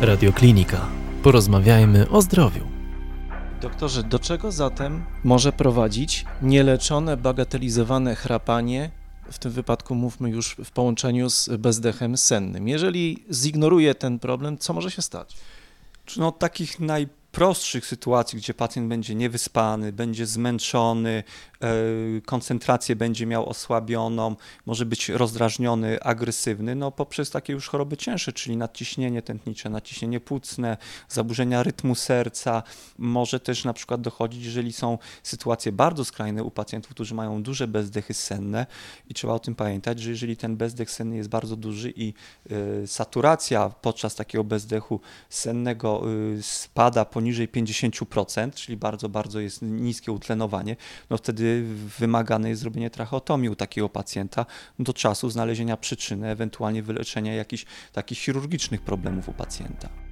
Radioklinika. Porozmawiajmy o zdrowiu. Doktorze, do czego zatem może prowadzić nieleczone, bagatelizowane chrapanie, w tym wypadku mówmy już w połączeniu z bezdechem sennym? Jeżeli zignoruje ten problem, co może się stać? No, takich najprostszych sytuacji, gdzie pacjent będzie niewyspany, będzie zmęczony, E, koncentrację będzie miał osłabioną, może być rozdrażniony, agresywny, no poprzez takie już choroby cięższe, czyli nadciśnienie tętnicze, nadciśnienie płucne, zaburzenia rytmu serca. Może też na przykład dochodzić, jeżeli są sytuacje bardzo skrajne u pacjentów, którzy mają duże bezdechy senne i trzeba o tym pamiętać, że jeżeli ten bezdech senny jest bardzo duży i y, saturacja podczas takiego bezdechu sennego y, spada poniżej 50%, czyli bardzo, bardzo jest niskie utlenowanie, no wtedy wymagane jest zrobienie tracheotomii u takiego pacjenta do czasu znalezienia przyczyny, ewentualnie wyleczenia jakichś takich chirurgicznych problemów u pacjenta.